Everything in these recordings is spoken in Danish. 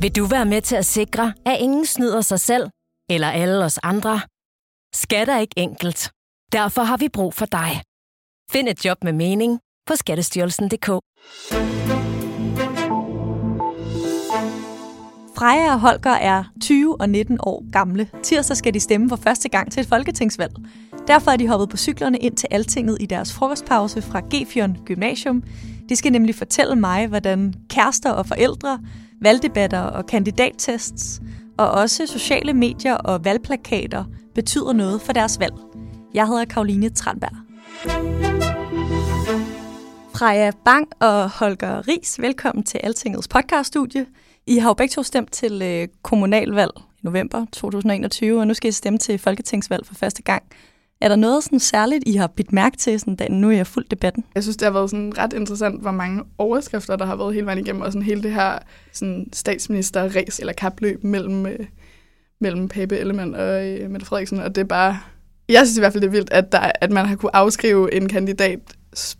Vil du være med til at sikre, at ingen snyder sig selv eller alle os andre? Skat er ikke enkelt. Derfor har vi brug for dig. Find et job med mening på skattestyrelsen.dk. Freja og Holger er 20 og 19 år gamle. Tirsdag skal de stemme for første gang til et folketingsvalg. Derfor er de hoppet på cyklerne ind til Altinget i deres frokostpause fra Gefjørn Gymnasium. De skal nemlig fortælle mig, hvordan kærester og forældre, valgdebatter og kandidattests, og også sociale medier og valgplakater betyder noget for deres valg. Jeg hedder Karoline Tranberg. Freja Bang og Holger Ris, velkommen til Altingets podcaststudie. I har jo begge to stemt til øh, kommunalvalg i november 2021, og nu skal I stemme til folketingsvalg for første gang. Er der noget sådan særligt, I har bidt mærke til, sådan, da nu er jeg fuldt debatten? Jeg synes, det har været sådan ret interessant, hvor mange overskrifter, der har været hele vejen igennem, og sådan hele det her sådan statsminister-ræs eller kapløb mellem, øh, mellem Pape Ellemann og øh, Mette Frederiksen, og det er bare... Jeg synes i hvert fald, det er vildt, at, der, at man har kunne afskrive en kandidat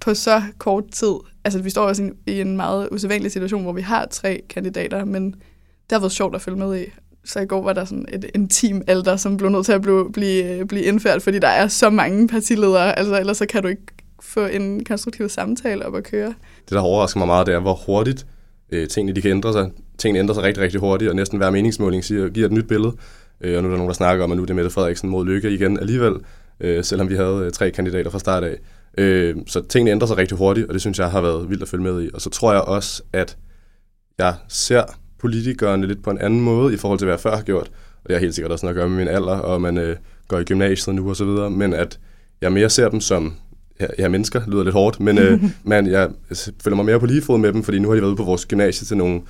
på så kort tid. Altså, vi står også i en meget usædvanlig situation, hvor vi har tre kandidater, men det har været sjovt at følge med i. Så i går var der sådan et intim alder, som blev nødt til at blive, blive, blive indført, fordi der er så mange partiledere, altså ellers så kan du ikke få en konstruktiv samtale op at køre. Det, der overrasker mig meget, det er, hvor hurtigt øh, tingene de kan ændre sig. Tingene ændrer sig rigtig, rigtig hurtigt, og næsten hver meningsmåling siger, giver et nyt billede. Øh, og nu er der nogen, der snakker om, at nu er det Mette Frederiksen mod Lykke igen alligevel, øh, selvom vi havde øh, tre kandidater fra start af. Øh, så tingene ændrer sig rigtig hurtigt, og det synes jeg har været vildt at følge med i. Og så tror jeg også, at jeg ser politikerne lidt på en anden måde i forhold til, hvad jeg før har gjort. Og det har helt sikkert også noget at gøre med min alder, og man øh, går i gymnasiet nu og så videre, men at jeg mere ser dem som ja, ja, mennesker, lyder lidt hårdt, men øh, man, jeg føler mig mere på lige fod med dem, fordi nu har de været ude på vores gymnasie til nogle,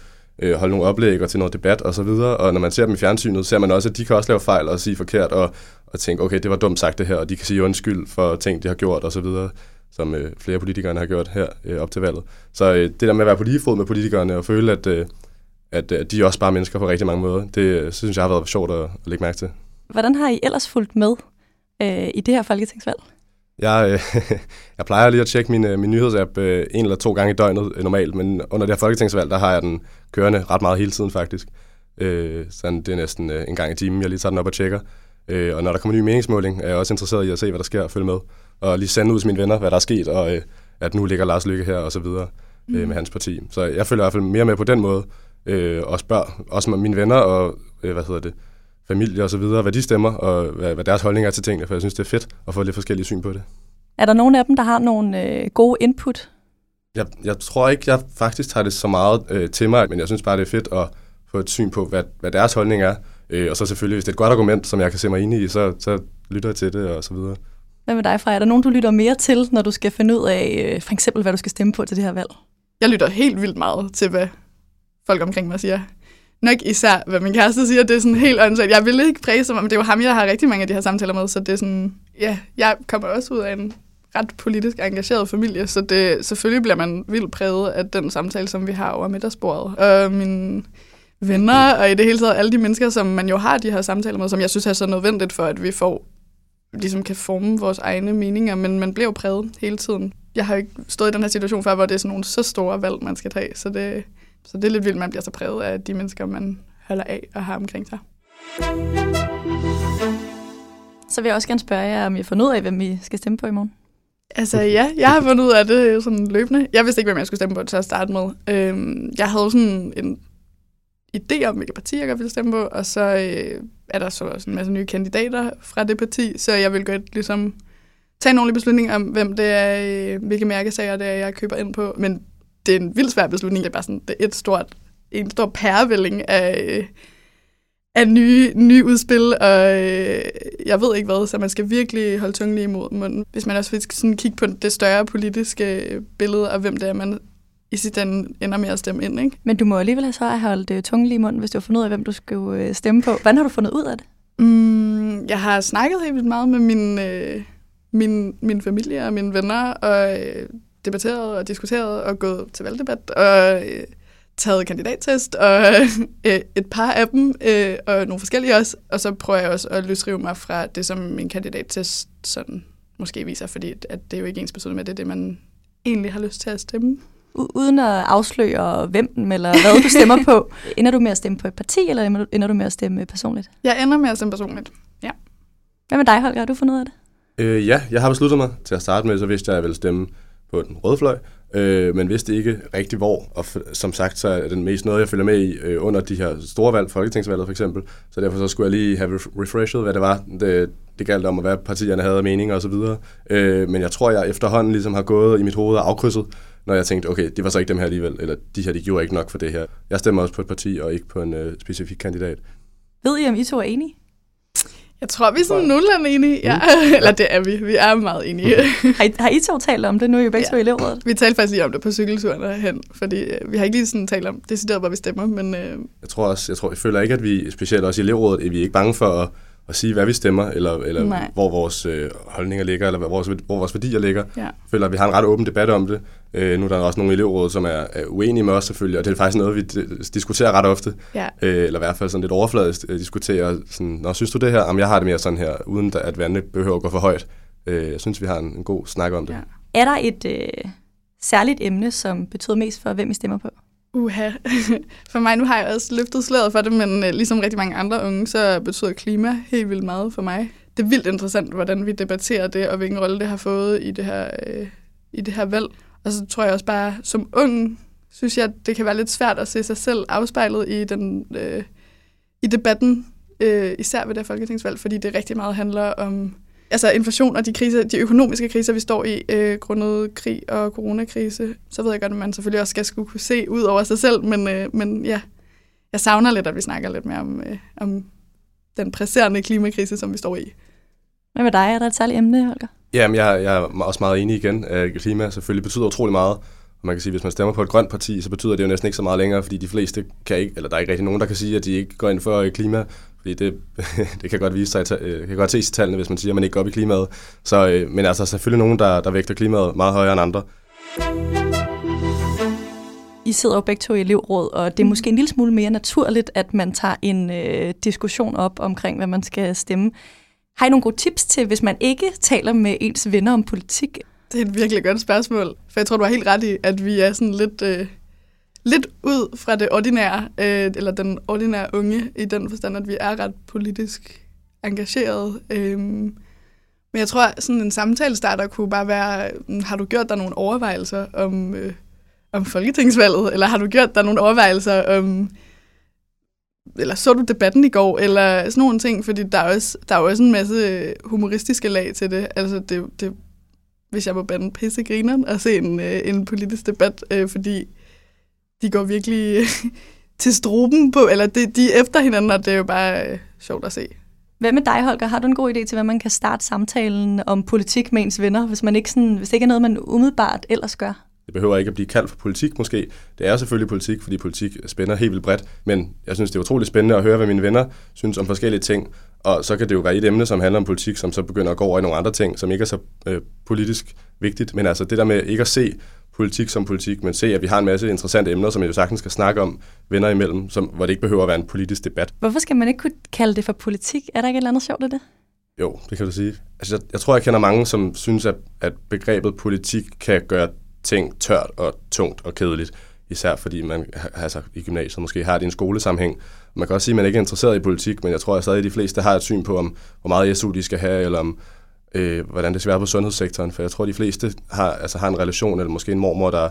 øh, holde nogle oplæg og til noget debat og så videre, og når man ser dem i fjernsynet, ser man også, at de kan også lave fejl og sige forkert, og, og tænke, okay, det var dumt sagt det her, og de kan sige undskyld for ting, de har gjort og så videre, som øh, flere politikere har gjort her øh, op til valget. Så øh, det der med at være på lige fod med politikerne og føle, at, øh, at, at de er også bare mennesker på rigtig mange måder, det øh, synes jeg har været sjovt at, at lægge mærke til. Hvordan har I ellers fulgt med øh, i det her folketingsvalg? Jeg, øh, jeg plejer lige at tjekke min, øh, min nyhedsapp øh, en eller to gange i døgnet øh, normalt, men under det her folketingsvalg, der har jeg den kørende ret meget hele tiden faktisk. Øh, sådan, det er næsten øh, en gang i timen, jeg lige tager den op og tjekker. Øh, og når der kommer en ny meningsmåling, er jeg også interesseret i at se, hvad der sker og følge med. Og lige sende ud til mine venner, hvad der er sket, og øh, at nu ligger Lars Lykke her og så videre øh, mm. med hans parti. Så jeg følger i hvert fald mere med på den måde, øh, og spørger også mine venner og, øh, hvad hedder det, familie og så videre, hvad de stemmer, og hvad, hvad deres holdning er til tingene, for jeg synes, det er fedt at få lidt forskellige syn på det. Er der nogen af dem, der har nogle øh, gode input? Jeg, jeg tror ikke, jeg faktisk tager det så meget øh, til mig, men jeg synes bare, det er fedt at få et syn på, hvad, hvad deres holdning er. Øh, og så selvfølgelig, hvis det er et godt argument, som jeg kan se mig ind i, så, så lytter jeg til det og så videre. Hvad med dig, Freja? Er der nogen, du lytter mere til, når du skal finde ud af, øh, for eksempel, hvad du skal stemme på til det her valg? Jeg lytter helt vildt meget til, hvad folk omkring mig siger. Nok især, hvad min kæreste siger, det er sådan helt åndssvagt. Jeg vil ikke præse mig, men det er jo ham, jeg har rigtig mange af de her samtaler med, så det er sådan, ja, jeg kommer også ud af en ret politisk engageret familie, så det, selvfølgelig bliver man vildt præget af den samtale, som vi har over middagsbordet. Og mine venner, og i det hele taget alle de mennesker, som man jo har de her samtaler med, som jeg synes er så nødvendigt for, at vi får ligesom kan forme vores egne meninger, men man bliver jo præget hele tiden. Jeg har ikke stået i den her situation før, hvor det er sådan nogle så store valg, man skal tage, så det, så det er lidt vildt, man bliver så præget af de mennesker, man holder af og har omkring sig. Så vil jeg også gerne spørge jer, om I har fundet ud af, hvem I skal stemme på i morgen? Altså ja, jeg har fundet ud af det sådan løbende. Jeg vidste ikke, hvem jeg skulle stemme på til at starte med. Øhm, jeg havde sådan en idé om, hvilke partier jeg ville stemme på, og så øh, er der så også en masse nye kandidater fra det parti, så jeg vil godt ligesom tage en ordentlig beslutning om, hvem det er, øh, hvilke mærkesager det er, jeg køber ind på. Men det er en vildt svær beslutning. Det er bare sådan, det er et stort, en stor pærevælling af, øh, af nye, nye udspil, og øh, jeg ved ikke hvad, så man skal virkelig holde tungen lige imod munden. Hvis man også vil sådan kigge på det større politiske billede, og hvem det er, man i sidste ende ender med at stemme ind. Ikke? Men du må alligevel så have holdt uh, tungen lige i munden, hvis du har fundet ud af, hvem du skulle uh, stemme på. Hvordan har du fundet ud af det? Mm, jeg har snakket helt vildt meget med min, øh, min, min familie og mine venner, og øh, debatteret og diskuteret og gået til valgdebat, og øh, taget kandidattest, og øh, et par af dem, øh, og nogle forskellige også, og så prøver jeg også at løsrive mig fra det, som min kandidattest sådan måske viser, fordi at det er jo ikke ens betydende med det, det man egentlig har lyst til at stemme. Uden at afsløre hvem eller hvad du stemmer på, ender du med at stemme på et parti, eller ender du med at stemme personligt? Jeg ender med at stemme personligt, ja. Hvad med dig, Holger? Har du fundet ud af det? Øh, ja, jeg har besluttet mig til at starte med, så vidste jeg, at jeg ville stemme på den røde fløj, øh, men vidste ikke rigtig hvor. Og som sagt, så er den mest noget, jeg følger med i øh, under de her store valg, folketingsvalget for eksempel. Så derfor så skulle jeg lige have refreshed, hvad det var, det, det galt om, hvad partierne havde af meninger osv. så. Øh, men jeg tror, jeg efterhånden ligesom har gået i mit hoved og afkrydset, når jeg tænkte, okay, det var så ikke dem her alligevel, eller de her, de gjorde ikke nok for det her. Jeg stemmer også på et parti, og ikke på en øh, specifik kandidat. Ved I, om I to er enige? Jeg tror, vi er sådan nogenlunde enige. Ja. Mm. Eller det er vi. Vi er meget enige. har, I, har I to talt om det? Nu er I jo begge ja. elevrådet. Vi talte faktisk lige om det på cykelturen hen, fordi øh, vi har ikke lige sådan talt om det, hvor vi stemmer, men... Øh... Jeg tror også, jeg, tror, jeg føler ikke, at vi, specielt også i elevrådet, at vi er ikke bange for at at sige, hvad vi stemmer, eller, eller hvor vores øh, holdninger ligger, eller hvor vores, hvor vores værdier ligger. Ja. Føler, at vi har en ret åben debat om det. Øh, nu er der også nogle elevråd, som er, er uenige med os selvfølgelig, og det er faktisk noget, vi diskuterer ret ofte. Ja. Øh, eller i hvert fald sådan lidt overfladisk øh, diskuterer. Sådan, Nå, synes du det her? Jamen, jeg har det mere sådan her, uden at vandet behøver at gå for højt. Øh, jeg synes, vi har en, en god snak om det. Ja. Er der et øh, særligt emne, som betyder mest for, hvem I stemmer på? Uha. For mig, nu har jeg også løftet slaget for det, men øh, ligesom rigtig mange andre unge, så betyder klima helt vildt meget for mig. Det er vildt interessant, hvordan vi debatterer det, og hvilken rolle det har fået i det her, øh, i det her valg. Og så tror jeg også bare, som ung, synes jeg, det kan være lidt svært at se sig selv afspejlet i, den, øh, i debatten, øh, især ved det folketingsvalg, fordi det rigtig meget handler om altså inflation og de, kriser, de økonomiske kriser, vi står i, øh, grundet krig og coronakrise, så ved jeg godt, at man selvfølgelig også skal skulle kunne se ud over sig selv, men, øh, men ja, jeg savner lidt, at vi snakker lidt mere om, øh, om den presserende klimakrise, som vi står i. Hvad med dig? Er der et særligt emne, Holger? Jamen, jeg, jeg er også meget enig igen. Klima selvfølgelig betyder utrolig meget. Og man kan sige, at hvis man stemmer på et grønt parti, så betyder det jo næsten ikke så meget længere, fordi de fleste kan ikke, eller der er ikke rigtig nogen, der kan sige, at de ikke går ind for klima fordi det, det kan godt vise sig, øh, kan godt ses i tallene, hvis man siger, at man ikke går op i klimaet. Så, øh, men altså selvfølgelig nogen, der, der vægter klimaet meget højere end andre. I sidder jo begge to i elevråd, og det er måske en lille smule mere naturligt, at man tager en øh, diskussion op omkring, hvad man skal stemme. Har I nogle gode tips til, hvis man ikke taler med ens venner om politik? Det er et virkelig godt spørgsmål, for jeg tror, du har helt ret i, at vi er sådan lidt... Øh lidt ud fra det ordinære, øh, eller den ordinære unge, i den forstand, at vi er ret politisk engageret. Øh, men jeg tror, sådan en samtale starter kunne bare være, mm, har du gjort dig nogle overvejelser om, øh, om folketingsvalget, eller har du gjort dig nogle overvejelser om, eller så du debatten i går, eller sådan nogle ting, fordi der er også, der er også en masse humoristiske lag til det. Altså det, det hvis jeg må bande pisse grineren og se en, øh, en politisk debat, øh, fordi de går virkelig til struben på, eller de, de er efter hinanden, og det er jo bare øh, sjovt at se. Hvad med dig, Holger? Har du en god idé til, hvad man kan starte samtalen om politik med ens venner, hvis, man ikke sådan, hvis det ikke er noget, man umiddelbart ellers gør? Det behøver ikke at blive kaldt for politik måske. Det er selvfølgelig politik, fordi politik spænder helt vildt bredt. Men jeg synes, det er utroligt spændende at høre, hvad mine venner synes om forskellige ting. Og så kan det jo være et emne, som handler om politik, som så begynder at gå over i nogle andre ting, som ikke er så øh, politisk vigtigt. Men altså det der med ikke at se politik som politik, men se, at vi har en masse interessante emner, som jeg jo sagtens skal snakke om venner imellem, som, hvor det ikke behøver at være en politisk debat. Hvorfor skal man ikke kunne kalde det for politik? Er der ikke et eller andet sjovt i det? Jo, det kan du sige. Altså, jeg, jeg tror, jeg kender mange, som synes, at, at begrebet politik kan gøre ting tørt og tungt og kedeligt. Især fordi man altså, i gymnasiet måske har det i en skolesammenhæng. Man kan også sige, at man ikke er interesseret i politik, men jeg tror at stadig, at de fleste har et syn på, om hvor meget SU de skal have, eller om øh, hvordan det skal være på sundhedssektoren, for jeg tror, de fleste har, altså, har en relation, eller måske en mormor, der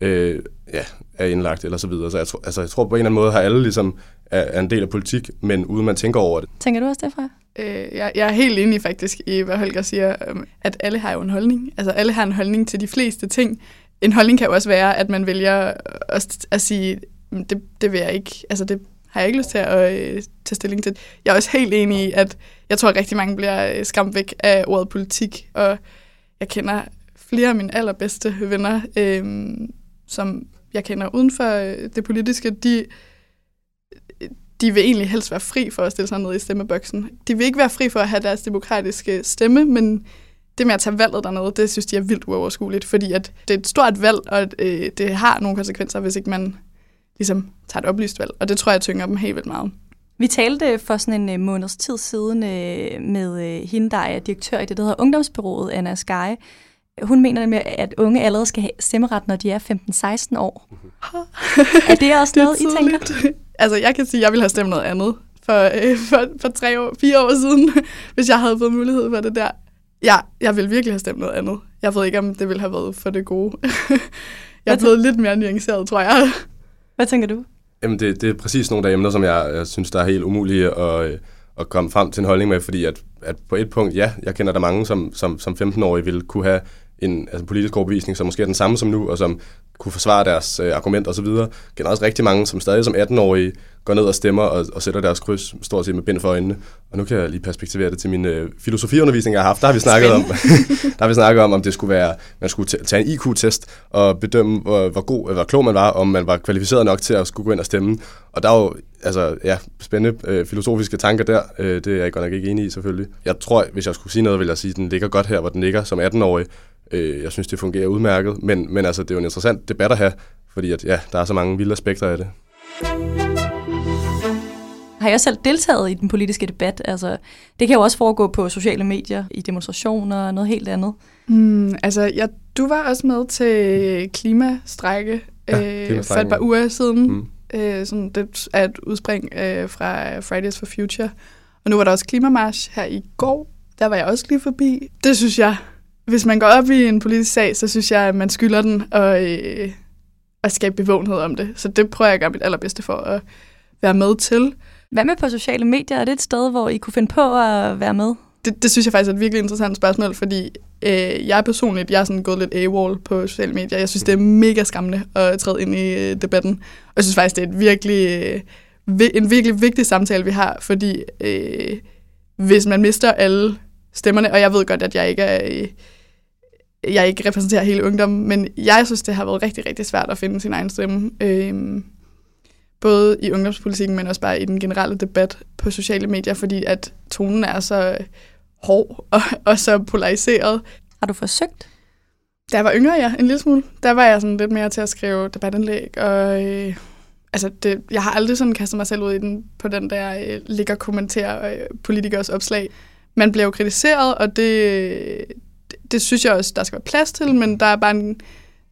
øh, ja, er indlagt, eller så videre. Så jeg, tror, altså, jeg tror på en eller anden måde, har alle ligesom, er, er en del af politik, men uden man tænker over det. Tænker du også det, fra? Øh, jeg, jeg er helt enig faktisk i, hvad Holger siger, at alle har jo en holdning. Altså alle har en holdning til de fleste ting. En holdning kan jo også være, at man vælger at, at sige, det, det vil jeg ikke, altså det har jeg ikke lyst til at øh, tage stilling til. Jeg er også helt enig i, at jeg tror, at rigtig mange bliver øh, skræmt væk af ordet politik, og jeg kender flere af mine allerbedste venner, øh, som jeg kender uden for øh, det politiske, de, de vil egentlig helst være fri for at stille sig ned i stemmeboksen. De vil ikke være fri for at have deres demokratiske stemme, men det med at tage valget dernede, det synes de er vildt uoverskueligt, fordi at det er et stort valg, og øh, det har nogle konsekvenser, hvis ikke man ligesom tager et oplyst valg. Og det tror jeg tynger dem helt vildt meget. Vi talte for sådan en øh, måneds tid siden øh, med øh, hende, der er direktør i det, der hedder Ungdomsbyrået, Anna Sky. Hun mener nemlig, at unge allerede skal have stemmeret, når de er 15-16 år. er det også Det er noget, I tænker? altså, jeg kan sige, at jeg ville have stemt noget andet for, øh, for, for tre år, fire år siden, hvis jeg havde fået mulighed for det der. Ja, jeg ville virkelig have stemt noget andet. Jeg ved ikke, om det ville have været for det gode. jeg er blevet lidt mere nuanceret, tror jeg. Hvad tænker du? Jamen, det, det er præcis nogle af de emner, som jeg, jeg synes, der er helt umulige at, øh, at komme frem til en holdning med, fordi at, at på et punkt, ja, jeg kender der mange, som, som, som 15-årige ville kunne have en altså, politisk overbevisning, som måske er den samme som nu, og som kunne forsvare deres øh, argumenter osv. Også rigtig mange, som stadig som 18-årige går ned og stemmer og, og sætter deres kryds stort set med bind for øjnene. Og nu kan jeg lige perspektivere det til min øh, filosofiundervisning, jeg har haft. Der har vi snakket om, der har vi snakket om, om det skulle være, man skulle tage en IQ-test og bedømme, hvor, hvor god, hvor klog man var, om man var kvalificeret nok til at skulle gå ind og stemme. Og der er jo altså, ja, spændende øh, filosofiske tanker der. Øh, det er jeg godt nok ikke enig i, selvfølgelig. Jeg tror, hvis jeg skulle sige noget, ville jeg sige, at den ligger godt her, hvor den ligger som 18-årig. Øh, jeg synes, det fungerer udmærket, men, men altså, det er jo en interessant debat at have, fordi at, ja, der er så mange vilde aspekter af det. Har jeg selv deltaget i den politiske debat? Altså, det kan jo også foregå på sociale medier, i demonstrationer og noget helt andet. Hmm, altså, ja, du var også med til klimastrække Ja, øh, for et par uger siden. Mm. Øh, sådan, det er et udspring øh, fra Fridays for Future. Og nu var der også klimamarsch her i går. Der var jeg også lige forbi. Det synes jeg, hvis man går op i en politisk sag, så synes jeg, at man skylder den at, øh, at skabe bevågenhed om det. Så det prøver jeg at gøre mit allerbedste for at være med til. Hvad med på sociale medier? Er det et sted, hvor I kunne finde på at være med? Det, det synes jeg faktisk er et virkelig interessant spørgsmål, fordi øh, jeg personligt, jeg er sådan gået lidt AWOL på sociale medier. Jeg synes, det er mega skræmmende at træde ind i øh, debatten. Og jeg synes faktisk, det er et virkelig, øh, en virkelig vigtig samtale, vi har, fordi øh, hvis man mister alle stemmerne, og jeg ved godt, at jeg ikke er... Øh, jeg ikke repræsenterer hele ungdommen, men jeg synes, det har været rigtig, rigtig svært at finde sin egen stemme. Øh, både i ungdomspolitikken, men også bare i den generelle debat på sociale medier, fordi at tonen er så hård og, og så polariseret. Har du forsøgt? Da jeg var yngre, ja, en lille smule, der var jeg sådan lidt mere til at skrive debatindlæg, og øh, altså det, jeg har aldrig sådan kastet mig selv ud i den på den der øh, ligger og kommentere øh, politikers opslag. Man bliver jo kritiseret, og det, det, det synes jeg også, der skal være plads til, men der er bare en,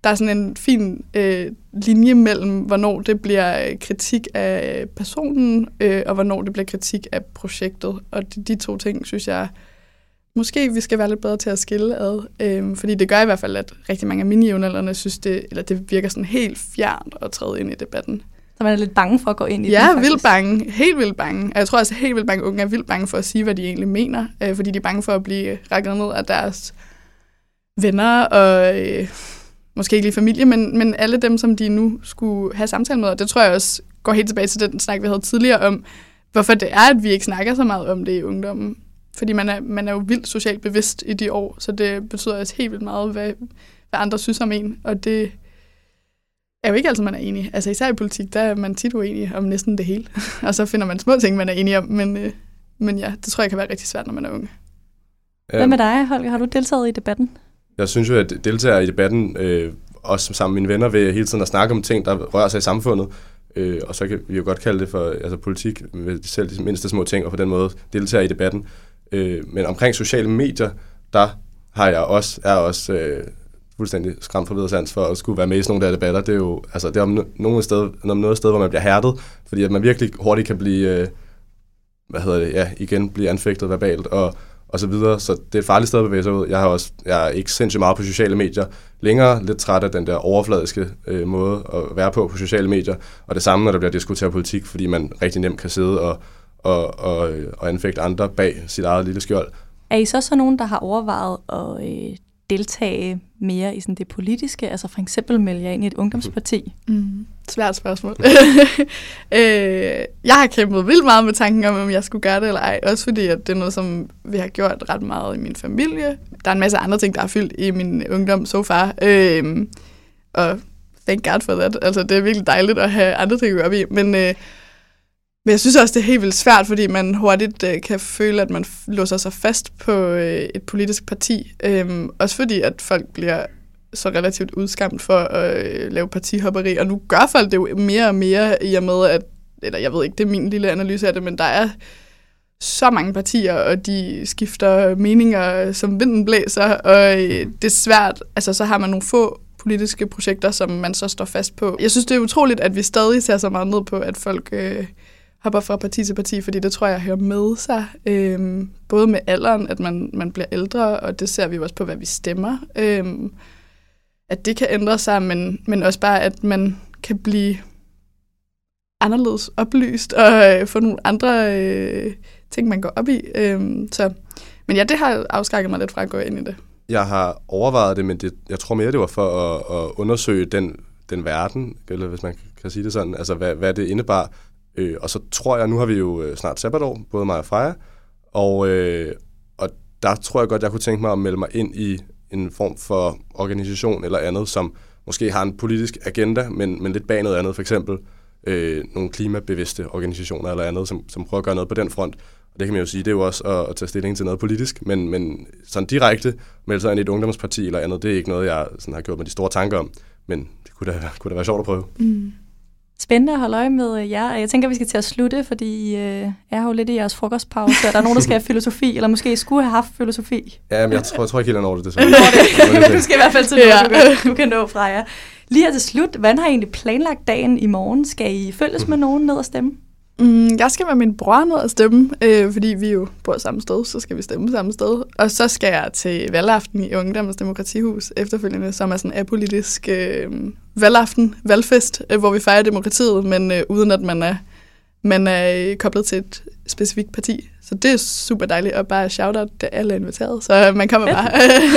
der er sådan en fin øh, linje mellem, hvornår det bliver øh, kritik af personen, øh, og hvornår det bliver kritik af projektet. Og de, de to ting, synes jeg, måske vi skal være lidt bedre til at skille ad. Øh, fordi det gør i hvert fald, at rigtig mange af mine synes, det, eller det virker sådan helt fjernt at træde ind i debatten. Så man er lidt bange for at gå ind i Ja, den, faktisk. vildt bange. Helt vildt bange. Og jeg tror også, at helt vildt mange unge er vildt bange for at sige, hvad de egentlig mener. Øh, fordi de er bange for at blive rækket ned af deres venner og øh, måske ikke lige familie, men, men alle dem, som de nu skulle have samtale med. Og det tror jeg også går helt tilbage til den snak, vi havde tidligere om, hvorfor det er, at vi ikke snakker så meget om det i ungdommen. Fordi man er, man er jo vildt socialt bevidst i de år, så det betyder også helt vildt meget, hvad, hvad andre synes om en. Og det er jo ikke altid, man er enig. Altså især i politik, der er man tit uenig om næsten det hele. og så finder man små ting, man er enig om. Men, øh, men ja, det tror jeg kan være rigtig svært, når man er ung. Hvad med dig, Holger? Har du deltaget i debatten? Jeg synes jo, at deltager i debatten, øh, også sammen med mine venner, ved hele tiden at snakke om ting, der rører sig i samfundet. Øh, og så kan vi jo godt kalde det for altså, politik, med selv de mindste små ting, og på den måde deltager i debatten. Øh, men omkring sociale medier, der har jeg også, er også øh, fuldstændig skræmt for videre sans for at skulle være med i sådan nogle der debatter. Det er jo altså, det er om, no- nogle sted, om noget sted, hvor man bliver hærdet, fordi at man virkelig hurtigt kan blive, øh, hvad hedder det, ja, igen blive anfægtet verbalt, og, og så videre. Så det er et farligt sted at bevæge sig ud. Jeg har også, jeg er ikke sindssygt meget på sociale medier længere, lidt træt af den der overfladiske øh, måde at være på på sociale medier, og det samme, når der bliver diskuteret politik, fordi man rigtig nemt kan sidde og, og, og, øh, og anfægte andre bag sit eget lille skjold. Er I så så nogen, der har overvejet at øh, deltage mere i sådan det politiske? Altså for eksempel melde jer ind i et ungdomsparti? Mm. Svært spørgsmål. øh, jeg har kæmpet vildt meget med tanken om, om jeg skulle gøre det eller ej. Også fordi, at det er noget, som vi har gjort ret meget i min familie. Der er en masse andre ting, der er fyldt i min ungdom så far. Øh, og thank God for that. Altså, det er virkelig dejligt at have andre ting at gøre op i. Men, øh, men jeg synes også, det er helt vildt svært, fordi man hurtigt øh, kan føle, at man låser sig fast på øh, et politisk parti. Øhm, også fordi, at folk bliver så relativt udskamt for at øh, lave partihopperi, og nu gør folk det jo mere og mere i og med, at, eller jeg ved ikke, det er min lille analyse af det, men der er så mange partier, og de skifter meninger, som vinden blæser, og øh, det er svært, altså så har man nogle få politiske projekter, som man så står fast på. Jeg synes, det er utroligt, at vi stadig ser så meget ned på, at folk øh, hopper fra parti til parti, fordi det tror jeg hører med sig. Øhm, både med alderen, at man, man bliver ældre, og det ser vi også på, hvad vi stemmer. Øhm, at det kan ændre sig, men, men også bare, at man kan blive anderledes oplyst og øh, få nogle andre øh, ting, man går op i. Øhm, så, men ja, det har afskrækket mig lidt fra at gå ind i det. Jeg har overvejet det, men det, jeg tror mere, det var for at, at undersøge den, den verden, eller hvis man kan sige det sådan, altså hvad, hvad det indebar. Øh, og så tror jeg, nu har vi jo øh, snart sabbatår, både mig og Freja, og, øh, og der tror jeg godt, jeg kunne tænke mig at melde mig ind i en form for organisation eller andet, som måske har en politisk agenda, men, men lidt bag noget andet, for eksempel øh, nogle klimabevidste organisationer eller andet, som, som prøver at gøre noget på den front. Og det kan man jo sige, det er jo også at, at tage stilling til noget politisk, men, men sådan direkte melde sig ind i et ungdomsparti eller andet, det er ikke noget, jeg sådan har gjort mig de store tanker om, men det kunne da, kunne da være sjovt at prøve. Mm. Spændende at holde øje med øh, jer. Jeg tænker, vi skal til at slutte, fordi I øh, er jo lidt i jeres frokostpause. Er der nogen, der skal have filosofi, eller måske skulle have haft filosofi? Ja, men jeg tror, jeg tror ikke helt, jeg når det. det. du skal i hvert fald til noget, du, kan, du kan nå fra jer. Lige her til slut, hvordan har I egentlig planlagt dagen i morgen? Skal I følges med nogen ned og stemme? Mm, jeg skal med min bror ned og stemme, øh, fordi vi jo bor samme sted, så skal vi stemme samme sted. Og så skal jeg til valgaften i Ungdommens Demokratihus efterfølgende, som er sådan en apolitisk øh, valgaften, valgfest, øh, hvor vi fejrer demokratiet, men øh, uden at man er, man er øh, koblet til et specifikt parti. Så det er super dejligt, og bare shout-out, det alle er inviteret, så man kommer bare.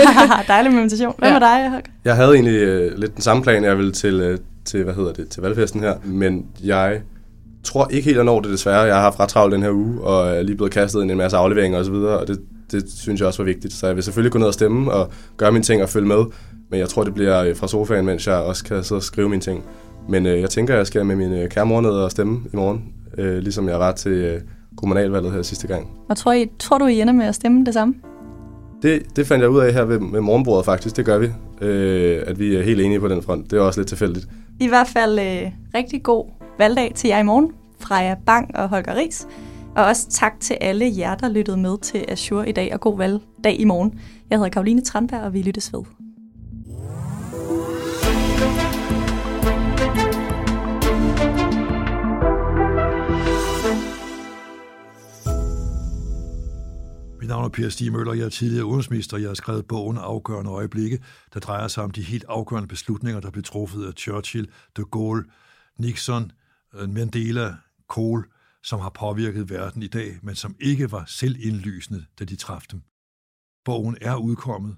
Dejlig med invitation. Hvad ja. med dig, Holger? Jeg havde egentlig øh, lidt den samme plan, jeg ville til, øh, til, hvad hedder det, til valgfesten her, men jeg tror ikke helt, at når det desværre. Jeg har haft ret travlt den her uge, og er lige blevet kastet ind en masse afleveringer osv., og, og det, det synes jeg også var vigtigt. Så jeg vil selvfølgelig gå ned og stemme og gøre mine ting og følge med, men jeg tror, det bliver øh, fra sofaen, mens jeg også kan sidde og skrive mine ting. Men øh, jeg tænker, jeg skal med min øh, kære mor ned og stemme i morgen, øh, ligesom jeg var til øh, kommunalvalget her sidste gang. Og tror, I, tror du, I ender med at stemme det samme? Det, det fandt jeg ud af her ved, ved morgenbordet faktisk, det gør vi. Øh, at vi er helt enige på den front. Det er også lidt tilfældigt. I hvert fald øh, rigtig god valgdag til jer i morgen. Freja Bang og Holger Ries. Og også tak til alle jer, der lyttede med til Azure i dag, og god valgdag i morgen. Jeg hedder Karoline Tranberg, og vi lyttes ved. Mit navn er Per Stig Møller, jeg er tidligere udenrigsminister. Jeg har skrevet bogen Afgørende Øjeblikke, der drejer sig om de helt afgørende beslutninger, der blev truffet af Churchill, de Gaulle, Nixon, Øh, Mandela, Kohl, som har påvirket verden i dag, men som ikke var selvindlysende, da de træffede dem. Bogen er udkommet,